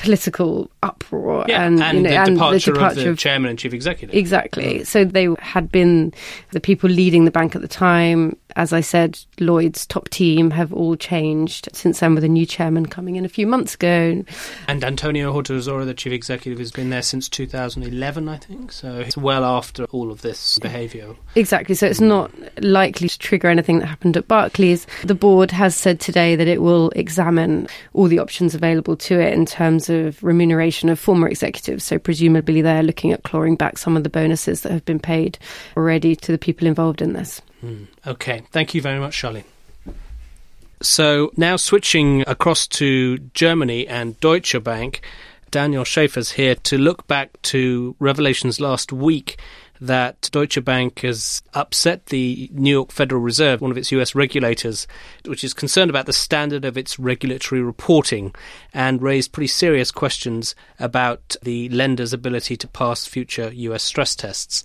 political uproar Yeah, and, and, you know, the, and departure the departure of the of chairman and chief executive. Exactly. Mm. So they had been the people leading the bank at the time. As I said, Lloyd's top team have all changed since then, with a new chairman coming in a few months ago. And Antonio Horta-Osório, the chief executive, has been there since 2011, I think. So it's well after all of this behaviour. Exactly. So it's not likely to trigger anything that happened at Barclays. The board has said today that it will examine all the options available to it in terms of remuneration of former executives. So presumably they're looking at clawing back some of the bonuses that have been paid already to the people involved in this. Hmm. Okay, thank you very much, Sharlene. So now switching across to Germany and Deutsche Bank, Daniel Schäfer's here to look back to revelations last week that Deutsche Bank has upset the New York Federal Reserve, one of its US regulators, which is concerned about the standard of its regulatory reporting and raised pretty serious questions about the lender's ability to pass future US stress tests.